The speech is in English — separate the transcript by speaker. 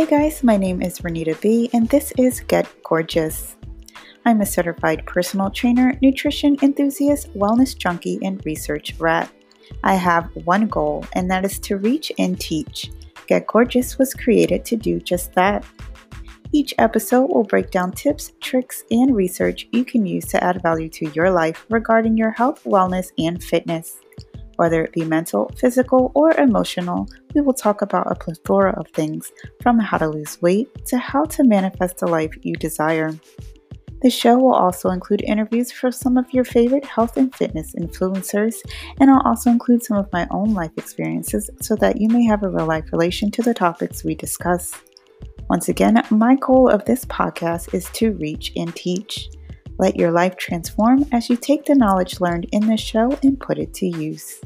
Speaker 1: Hey guys, my name is Renita B, and this is Get Gorgeous. I'm a certified personal trainer, nutrition enthusiast, wellness junkie, and research rat. I have one goal, and that is to reach and teach. Get Gorgeous was created to do just that. Each episode will break down tips, tricks, and research you can use to add value to your life regarding your health, wellness, and fitness. Whether it be mental, physical, or emotional, we will talk about a plethora of things from how to lose weight to how to manifest the life you desire. The show will also include interviews for some of your favorite health and fitness influencers, and I'll also include some of my own life experiences so that you may have a real life relation to the topics we discuss. Once again, my goal of this podcast is to reach and teach. Let your life transform as you take the knowledge learned in this show and put it to use.